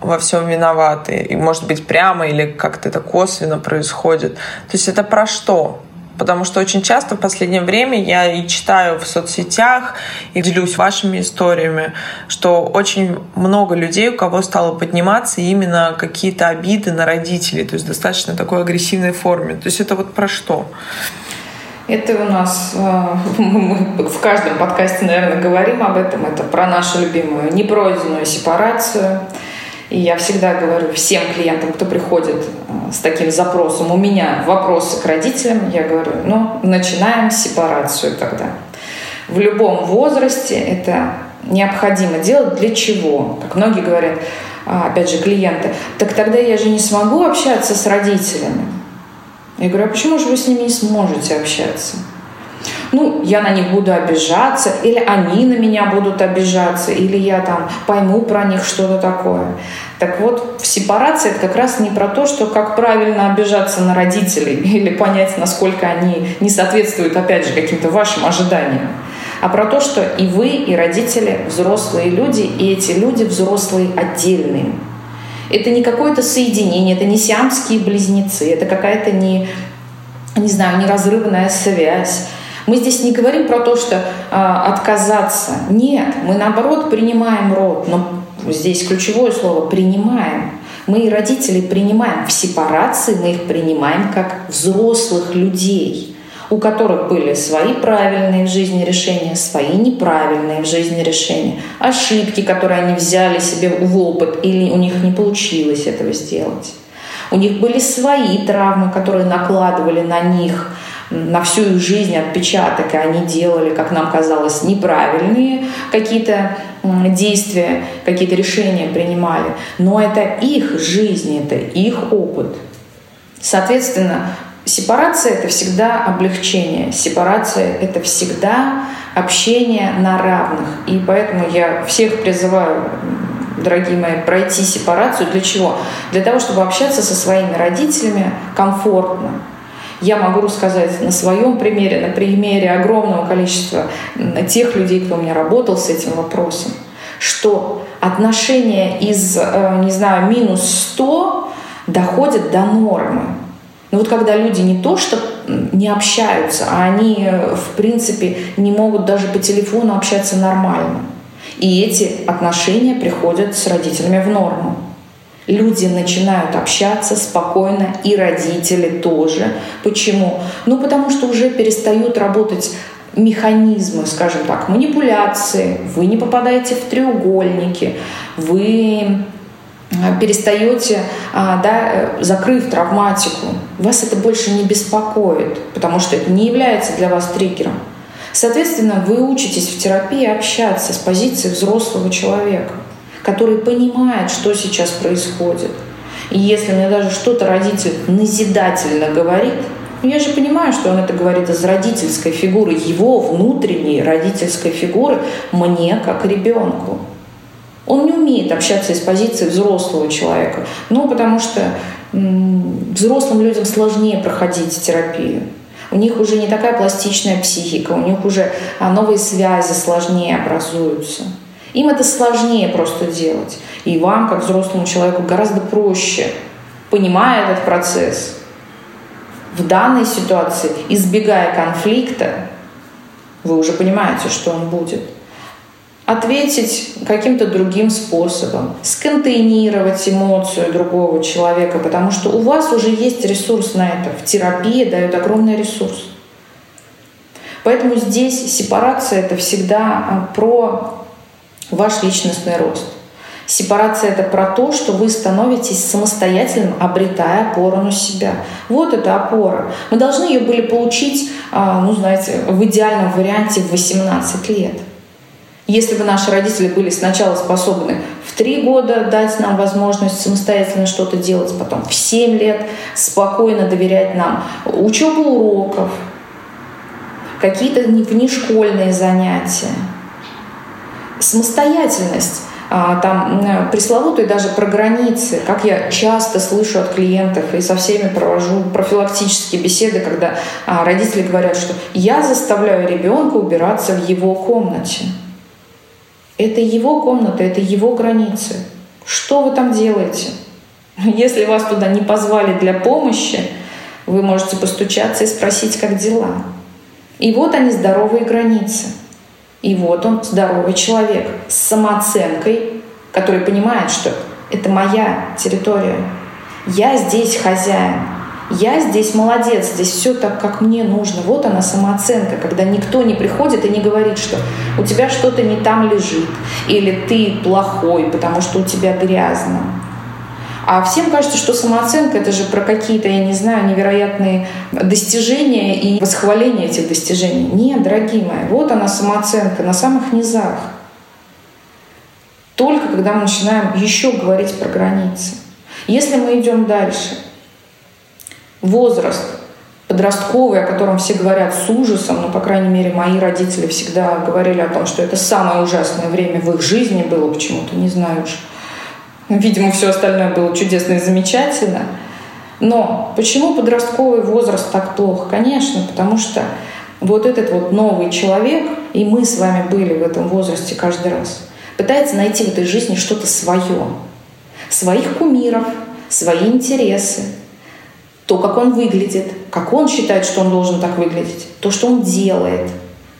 во всем виноваты. И может быть прямо или как-то это косвенно происходит. То есть это про что? Потому что очень часто в последнее время я и читаю в соцсетях, и делюсь вашими историями, что очень много людей, у кого стало подниматься именно какие-то обиды на родителей, то есть достаточно такой агрессивной форме. То есть это вот про что? Это у нас, э, мы в каждом подкасте, наверное, говорим об этом. Это про нашу любимую непройденную сепарацию, и я всегда говорю всем клиентам, кто приходит э, с таким запросом, у меня вопросы к родителям, я говорю, ну, начинаем сепарацию тогда. В любом возрасте это необходимо делать. Для чего? Как многие говорят, а, опять же, клиенты, так тогда я же не смогу общаться с родителями. Я говорю, а почему же вы с ними не сможете общаться? Ну, я на них буду обижаться, или они на меня будут обижаться, или я там пойму про них что-то такое. Так вот, в сепарации это как раз не про то, что как правильно обижаться на родителей или понять, насколько они не соответствуют, опять же, каким-то вашим ожиданиям, а про то, что и вы, и родители взрослые люди, и эти люди взрослые отдельные. Это не какое-то соединение, это не сиамские близнецы, это какая-то не, не знаю, неразрывная связь мы здесь не говорим про то, что э, отказаться. Нет, мы наоборот принимаем род, но здесь ключевое слово принимаем. Мы и родителей принимаем в сепарации, мы их принимаем как взрослых людей, у которых были свои правильные в жизни решения, свои неправильные в жизни решения, ошибки, которые они взяли себе в опыт или у них не получилось этого сделать. У них были свои травмы, которые накладывали на них на всю их жизнь отпечаток, и они делали, как нам казалось, неправильные какие-то действия, какие-то решения принимали. Но это их жизнь, это их опыт. Соответственно, сепарация — это всегда облегчение. Сепарация — это всегда общение на равных. И поэтому я всех призываю дорогие мои, пройти сепарацию. Для чего? Для того, чтобы общаться со своими родителями комфортно, я могу рассказать на своем примере, на примере огромного количества тех людей, кто у меня работал с этим вопросом, что отношения из, э, не знаю, минус 100 доходят до нормы. Но вот когда люди не то что не общаются, а они, э, в принципе, не могут даже по телефону общаться нормально. И эти отношения приходят с родителями в норму люди начинают общаться спокойно, и родители тоже. Почему? Ну, потому что уже перестают работать механизмы, скажем так, манипуляции, вы не попадаете в треугольники, вы а, перестаете, а, да, э, закрыв травматику, вас это больше не беспокоит, потому что это не является для вас триггером. Соответственно, вы учитесь в терапии общаться с позиции взрослого человека который понимает, что сейчас происходит. И если мне даже что-то родитель назидательно говорит, ну, я же понимаю, что он это говорит из родительской фигуры, его внутренней родительской фигуры мне как ребенку. Он не умеет общаться из позиции взрослого человека, ну, потому что взрослым людям сложнее проходить терапию. У них уже не такая пластичная психика, у них уже а, новые связи сложнее образуются. Им это сложнее просто делать. И вам, как взрослому человеку, гораздо проще, понимая этот процесс, в данной ситуации, избегая конфликта, вы уже понимаете, что он будет, ответить каким-то другим способом, сконтейнировать эмоцию другого человека, потому что у вас уже есть ресурс на это. В терапии дают огромный ресурс. Поэтому здесь сепарация — это всегда а, про ваш личностный рост. Сепарация — это про то, что вы становитесь самостоятельным, обретая опору на себя. Вот эта опора. Мы должны ее были получить, а, ну, знаете, в идеальном варианте в 18 лет. Если бы наши родители были сначала способны в три года дать нам возможность самостоятельно что-то делать, потом в семь лет спокойно доверять нам учебу уроков, какие-то внешкольные занятия — самостоятельность а, там пресловутые даже про границы, как я часто слышу от клиентов и со всеми провожу профилактические беседы, когда а, родители говорят, что я заставляю ребенка убираться в его комнате. Это его комната, это его границы. Что вы там делаете? Если вас туда не позвали для помощи, вы можете постучаться и спросить, как дела. И вот они, здоровые границы. И вот он, здоровый человек, с самооценкой, который понимает, что это моя территория. Я здесь хозяин. Я здесь молодец, здесь все так, как мне нужно. Вот она самооценка, когда никто не приходит и не говорит, что у тебя что-то не там лежит, или ты плохой, потому что у тебя грязно. А всем кажется, что самооценка — это же про какие-то, я не знаю, невероятные достижения и восхваление этих достижений. Нет, дорогие мои, вот она самооценка на самых низах. Только когда мы начинаем еще говорить про границы. Если мы идем дальше, возраст подростковый, о котором все говорят с ужасом, но, по крайней мере, мои родители всегда говорили о том, что это самое ужасное время в их жизни было почему-то, не знаю уж. Видимо, все остальное было чудесно и замечательно. Но почему подростковый возраст так плохо? Конечно, потому что вот этот вот новый человек, и мы с вами были в этом возрасте каждый раз, пытается найти в этой жизни что-то свое. Своих кумиров, свои интересы, то, как он выглядит, как он считает, что он должен так выглядеть, то, что он делает,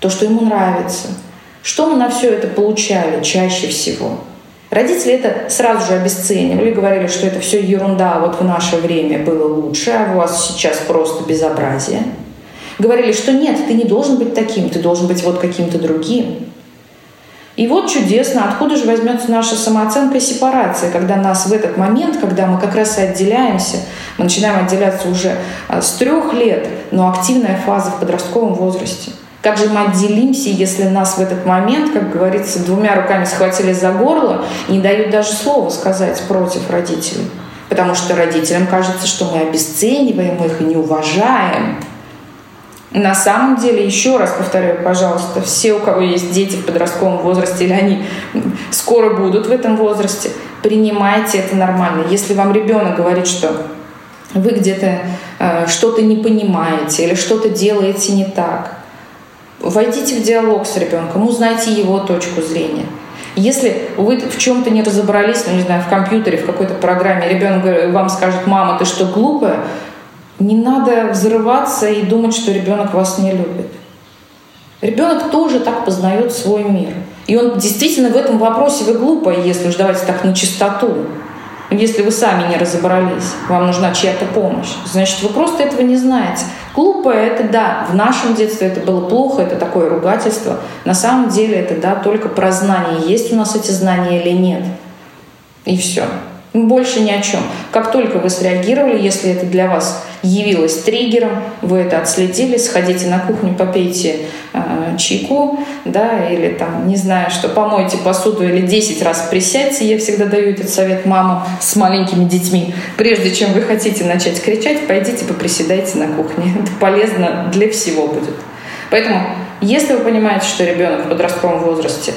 то, что ему нравится. Что мы на все это получали чаще всего – Родители это сразу же обесценивали, говорили, что это все ерунда, вот в наше время было лучше, а у вас сейчас просто безобразие. Говорили, что нет, ты не должен быть таким, ты должен быть вот каким-то другим. И вот чудесно, откуда же возьмется наша самооценка и сепарация, когда нас в этот момент, когда мы как раз и отделяемся, мы начинаем отделяться уже а, с трех лет, но активная фаза в подростковом возрасте – как же мы отделимся, если нас в этот момент, как говорится, двумя руками схватили за горло и не дают даже слова сказать против родителей? Потому что родителям кажется, что мы обесцениваем их и не уважаем. На самом деле, еще раз повторяю, пожалуйста, все, у кого есть дети в подростковом возрасте или они скоро будут в этом возрасте, принимайте это нормально. Если вам ребенок говорит, что вы где-то э, что-то не понимаете или что-то делаете не так, Войдите в диалог с ребенком, узнайте его точку зрения. Если вы в чем-то не разобрались, ну, не знаю, в компьютере, в какой-то программе, ребенок вам скажет, мама, ты что, глупая? Не надо взрываться и думать, что ребенок вас не любит. Ребенок тоже так познает свой мир. И он действительно в этом вопросе вы глупая, если уж давайте так на чистоту. Если вы сами не разобрались, вам нужна чья-то помощь, значит, вы просто этого не знаете. Глупое — это да, в нашем детстве это было плохо, это такое ругательство. На самом деле это да, только про знания. Есть у нас эти знания или нет. И все. Больше ни о чем. Как только вы среагировали, если это для вас явилось триггером, вы это отследили, сходите на кухню, попейте э, чайку, да, или там, не знаю, что, помойте посуду или 10 раз присядьте. Я всегда даю этот совет мамам с маленькими детьми. Прежде чем вы хотите начать кричать, пойдите поприседайте на кухне. Это полезно для всего будет. Поэтому, если вы понимаете, что ребенок в подростковом возрасте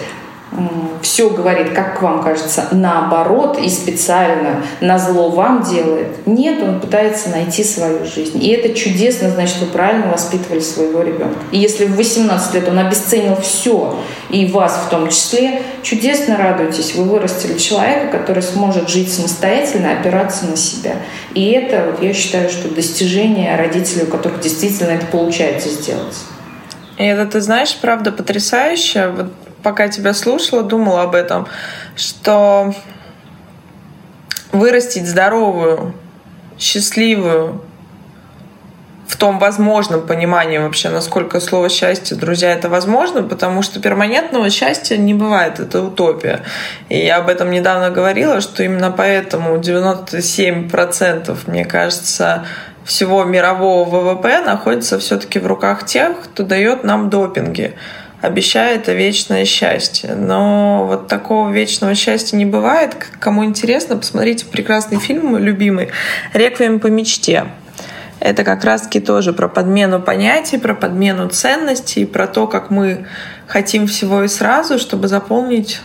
все говорит, как вам кажется, наоборот и специально на зло вам делает. Нет, он пытается найти свою жизнь. И это чудесно, значит, вы правильно воспитывали своего ребенка. И если в 18 лет он обесценил все, и вас в том числе, чудесно радуйтесь, вы вырастили человека, который сможет жить самостоятельно, опираться на себя. И это, вот я считаю, что достижение родителей, у которых действительно это получается сделать. И это, ты знаешь, правда потрясающе. Вот пока тебя слушала, думала об этом, что вырастить здоровую, счастливую, в том возможном понимании вообще, насколько слово счастье, друзья, это возможно, потому что перманентного счастья не бывает, это утопия. И я об этом недавно говорила, что именно поэтому 97%, мне кажется, всего мирового ВВП находится все-таки в руках тех, кто дает нам допинги обещает вечное счастье. Но вот такого вечного счастья не бывает. Кому интересно, посмотрите прекрасный фильм любимый «Реквием по мечте». Это как раз-таки тоже про подмену понятий, про подмену ценностей, про то, как мы хотим всего и сразу, чтобы заполнить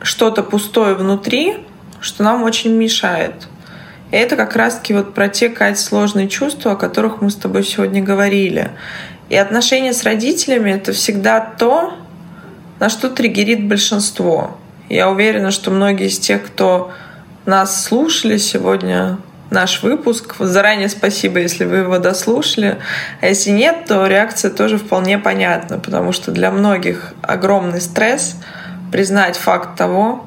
что-то пустое внутри, что нам очень мешает. И это как раз-таки вот про те, Кать, сложные чувства, о которых мы с тобой сегодня говорили. И отношения с родителями — это всегда то, на что триггерит большинство. Я уверена, что многие из тех, кто нас слушали сегодня, наш выпуск. Заранее спасибо, если вы его дослушали. А если нет, то реакция тоже вполне понятна, потому что для многих огромный стресс признать факт того,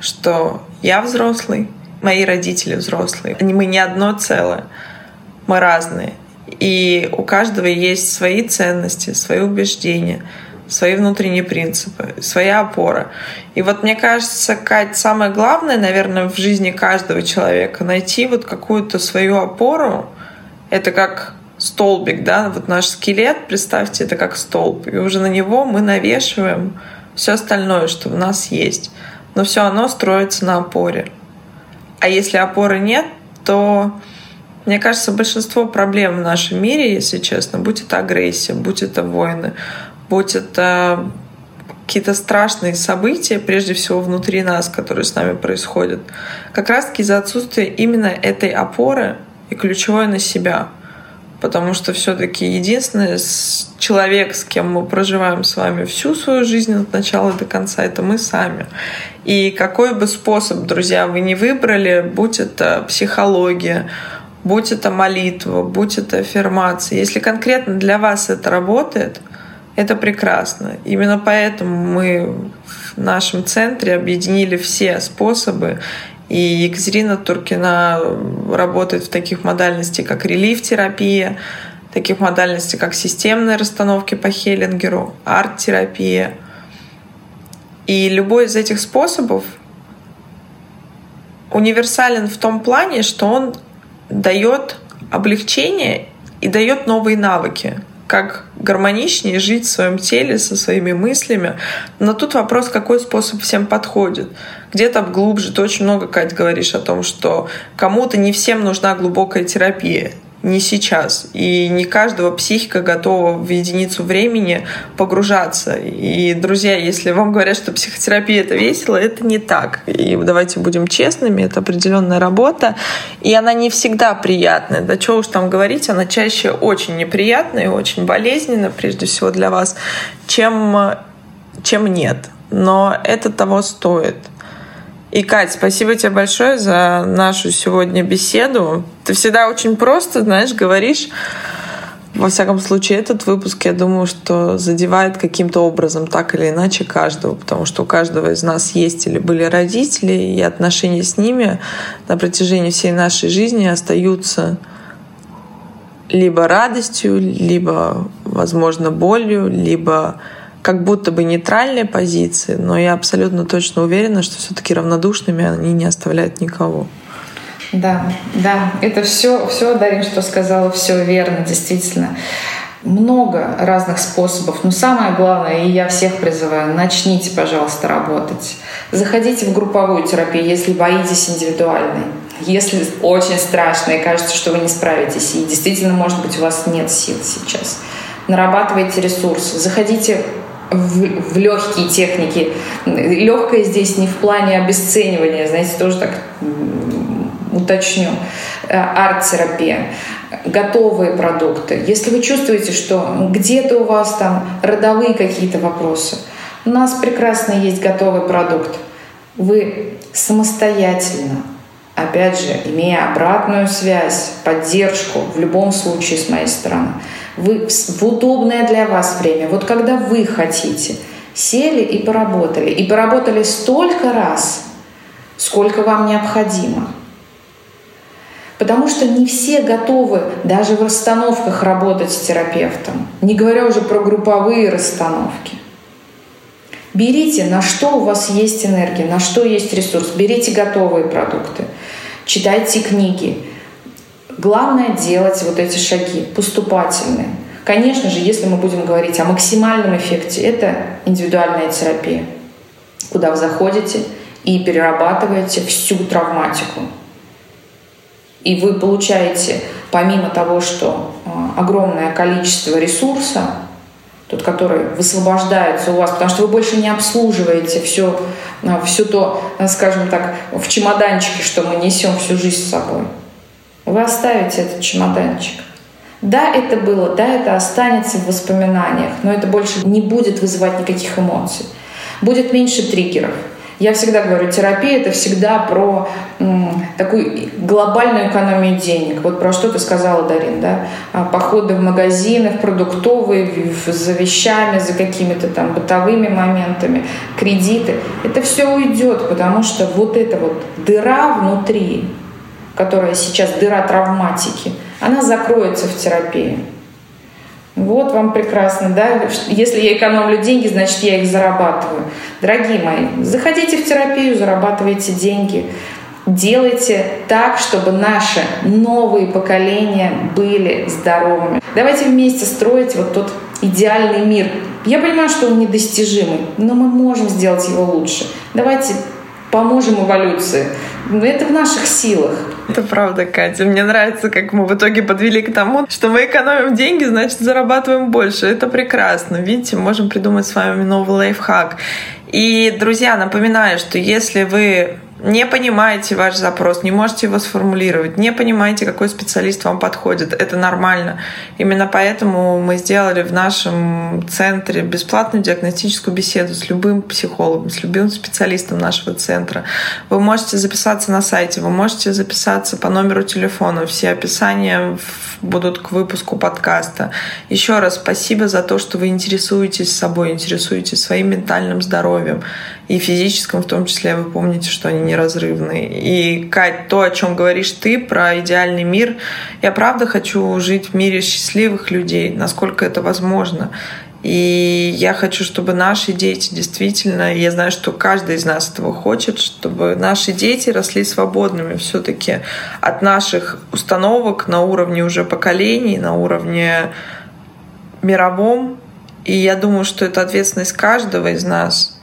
что я взрослый, мои родители взрослые. Мы не одно целое, мы разные. И у каждого есть свои ценности, свои убеждения — свои внутренние принципы, своя опора. И вот мне кажется, Кать, самое главное, наверное, в жизни каждого человека найти вот какую-то свою опору. Это как столбик, да, вот наш скелет, представьте, это как столб. И уже на него мы навешиваем все остальное, что в нас есть. Но все оно строится на опоре. А если опоры нет, то мне кажется, большинство проблем в нашем мире, если честно, будь это агрессия, будь это войны, будь это какие-то страшные события, прежде всего внутри нас, которые с нами происходят, как раз-таки из-за отсутствия именно этой опоры и ключевой на себя. Потому что все-таки единственный человек, с кем мы проживаем с вами всю свою жизнь от начала до конца, это мы сами. И какой бы способ, друзья, вы не выбрали, будь это психология, будь это молитва, будь это аффирмация, если конкретно для вас это работает — это прекрасно. Именно поэтому мы в нашем центре объединили все способы и Екатерина Туркина работает в таких модальностях, как релиф-терапия, таких модальностей, как системные расстановки по Хеллингеру, арт-терапия. И любой из этих способов универсален в том плане, что он дает облегчение и дает новые навыки как гармоничнее жить в своем теле со своими мыслями. Но тут вопрос, какой способ всем подходит. Где-то глубже. Ты очень много, Кать, говоришь о том, что кому-то не всем нужна глубокая терапия не сейчас. И не каждого психика готова в единицу времени погружаться. И, друзья, если вам говорят, что психотерапия — это весело, это не так. И давайте будем честными, это определенная работа. И она не всегда приятная. Да что уж там говорить, она чаще очень неприятная и очень болезненна, прежде всего для вас, чем, чем нет. Но это того стоит — и, Кать, спасибо тебе большое за нашу сегодня беседу. Ты всегда очень просто, знаешь, говоришь. Во всяком случае, этот выпуск, я думаю, что задевает каким-то образом так или иначе каждого, потому что у каждого из нас есть или были родители, и отношения с ними на протяжении всей нашей жизни остаются либо радостью, либо, возможно, болью, либо как будто бы нейтральные позиции, но я абсолютно точно уверена, что все-таки равнодушными они не оставляют никого. Да, да, это все, все, Дарин, что сказала, все верно, действительно. Много разных способов, но самое главное, и я всех призываю, начните, пожалуйста, работать. Заходите в групповую терапию, если боитесь индивидуальной. Если очень страшно и кажется, что вы не справитесь, и действительно, может быть, у вас нет сил сейчас, нарабатывайте ресурсы, заходите в, в легкие техники. Легкое здесь не в плане обесценивания, знаете, тоже так уточню. Э, арт-терапия, готовые продукты. Если вы чувствуете, что где-то у вас там родовые какие-то вопросы, у нас прекрасно есть готовый продукт. Вы самостоятельно, опять же, имея обратную связь, поддержку, в любом случае с моей стороны, вы в удобное для вас время, вот когда вы хотите, сели и поработали. И поработали столько раз, сколько вам необходимо. Потому что не все готовы даже в расстановках работать с терапевтом, не говоря уже про групповые расстановки. Берите, на что у вас есть энергия, на что есть ресурс. Берите готовые продукты, читайте книги, Главное делать вот эти шаги поступательные. Конечно же, если мы будем говорить о максимальном эффекте, это индивидуальная терапия, куда вы заходите и перерабатываете всю травматику. И вы получаете, помимо того, что а, огромное количество ресурса, тот, который высвобождается у вас, потому что вы больше не обслуживаете все, а, все то, скажем так, в чемоданчике, что мы несем всю жизнь с собой. Вы оставите этот чемоданчик. Да, это было, да, это останется в воспоминаниях, но это больше не будет вызывать никаких эмоций. Будет меньше триггеров. Я всегда говорю, терапия — это всегда про м, такую глобальную экономию денег. Вот про что ты сказала, Дарин, да? А, походы в магазины, в продуктовые, в, за вещами, за какими-то там бытовыми моментами, кредиты. Это все уйдет, потому что вот эта вот дыра внутри, которая сейчас дыра травматики, она закроется в терапии. Вот вам прекрасно, да? Если я экономлю деньги, значит, я их зарабатываю. Дорогие мои, заходите в терапию, зарабатывайте деньги. Делайте так, чтобы наши новые поколения были здоровыми. Давайте вместе строить вот тот идеальный мир. Я понимаю, что он недостижимый, но мы можем сделать его лучше. Давайте поможем эволюции. Это в наших силах. Это правда, Катя. Мне нравится, как мы в итоге подвели к тому, что мы экономим деньги, значит, зарабатываем больше. Это прекрасно. Видите, можем придумать с вами новый лайфхак. И, друзья, напоминаю, что если вы не понимаете ваш запрос, не можете его сформулировать, не понимаете, какой специалист вам подходит. Это нормально. Именно поэтому мы сделали в нашем центре бесплатную диагностическую беседу с любым психологом, с любым специалистом нашего центра. Вы можете записаться на сайте, вы можете записаться по номеру телефона. Все описания будут к выпуску подкаста. Еще раз спасибо за то, что вы интересуетесь собой, интересуетесь своим ментальным здоровьем и физическом в том числе. Вы помните, что они неразрывны. И, Кать, то, о чем говоришь ты про идеальный мир, я правда хочу жить в мире счастливых людей, насколько это возможно. И я хочу, чтобы наши дети действительно, я знаю, что каждый из нас этого хочет, чтобы наши дети росли свободными все-таки от наших установок на уровне уже поколений, на уровне мировом. И я думаю, что это ответственность каждого из нас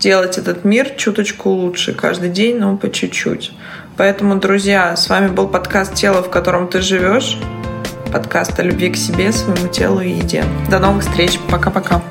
делать этот мир чуточку лучше каждый день, но по чуть-чуть. Поэтому, друзья, с вами был подкаст «Тело, в котором ты живешь». Подкаст о любви к себе, своему телу и еде. До новых встреч. Пока-пока.